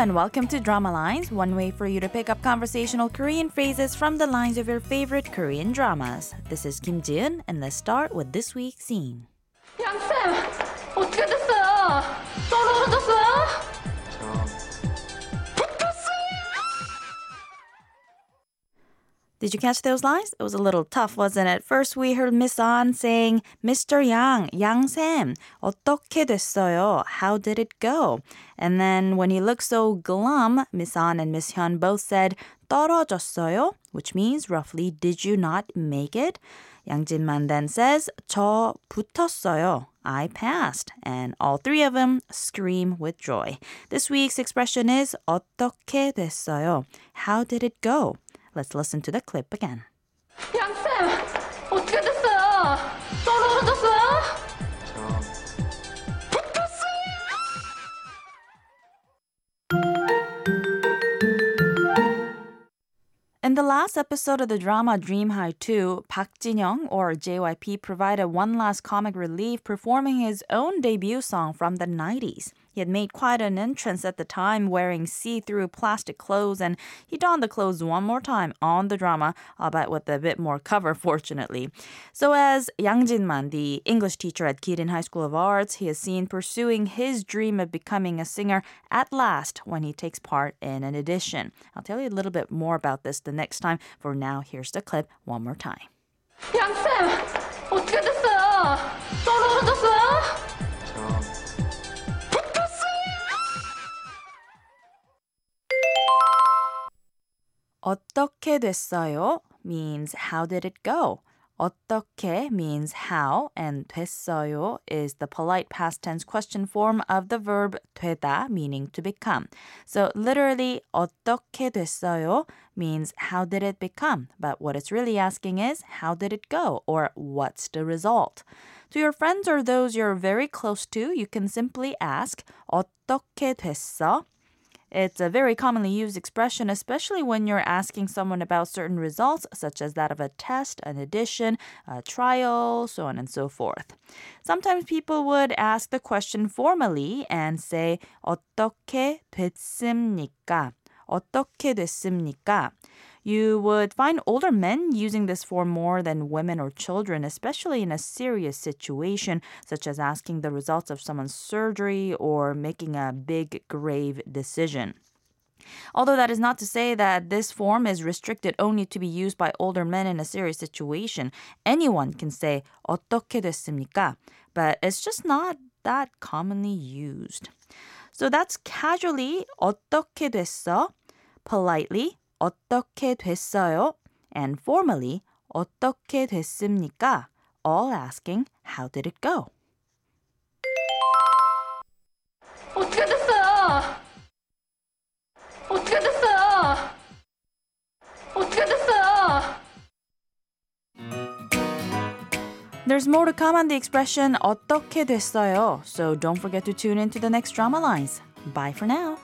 and welcome to Drama Lines, one way for you to pick up conversational Korean phrases from the lines of your favorite Korean dramas. This is Kim Jiun, and let's start with this week's scene. Did you catch those lines? It was a little tough, wasn't it? First, we heard Miss An saying, Mr. Yang, Yang Sam, 어떻게 됐어요? How did it go? And then when he looked so glum, Miss An and Miss Hyun both said, 떨어졌어요? Which means roughly, did you not make it? Yang Jin-man then says, 저 붙었어요. I passed. And all three of them scream with joy. This week's expression is 어떻게 됐어요? How did it go? Let's listen to the clip again. 양쌤 어떻게 됐어요? 떨어졌어요? In the last episode of the drama Dream High 2, Park Jin-young, or JYP, provided one last comic relief performing his own debut song from the 90s. He had made quite an entrance at the time wearing see-through plastic clothes and he donned the clothes one more time on the drama, albeit with a bit more cover fortunately. So as Yang Jin-man, the English teacher at Kirin High School of Arts, he is seen pursuing his dream of becoming a singer at last when he takes part in an audition. I'll tell you a little bit more about this the next time. For now, here's the clip one more time. 양쌤 어떻게 됐어요? 떨어졌어요? 어떻게 됐어요 means how did it go? 어떻게 means how and 됐어요 is the polite past tense question form of the verb 되다 meaning to become. So literally 어떻게 됐어요 means how did it become? But what it's really asking is how did it go or what's the result? To your friends or those you're very close to, you can simply ask 어떻게 됐어? It's a very commonly used expression, especially when you're asking someone about certain results, such as that of a test, an audition, a trial, so on and so forth. Sometimes people would ask the question formally and say, 어떻게 됐습니까? 어떻게 됐습니까? You would find older men using this form more than women or children, especially in a serious situation, such as asking the results of someone's surgery or making a big, grave decision. Although that is not to say that this form is restricted only to be used by older men in a serious situation. Anyone can say 어떻게 됐습니까? But it's just not that commonly used. So that's casually 어떻게 됐어? politely 어떻게 됐어요? and formally 어떻게 됐습니까? all asking how did it go? 어떻게 됐어요? 어떻게 됐어요? 어떻게 됐어요? There's more to come on the expression 어떻게 됐어요? So don't forget to tune in to the next drama lines. Bye for now.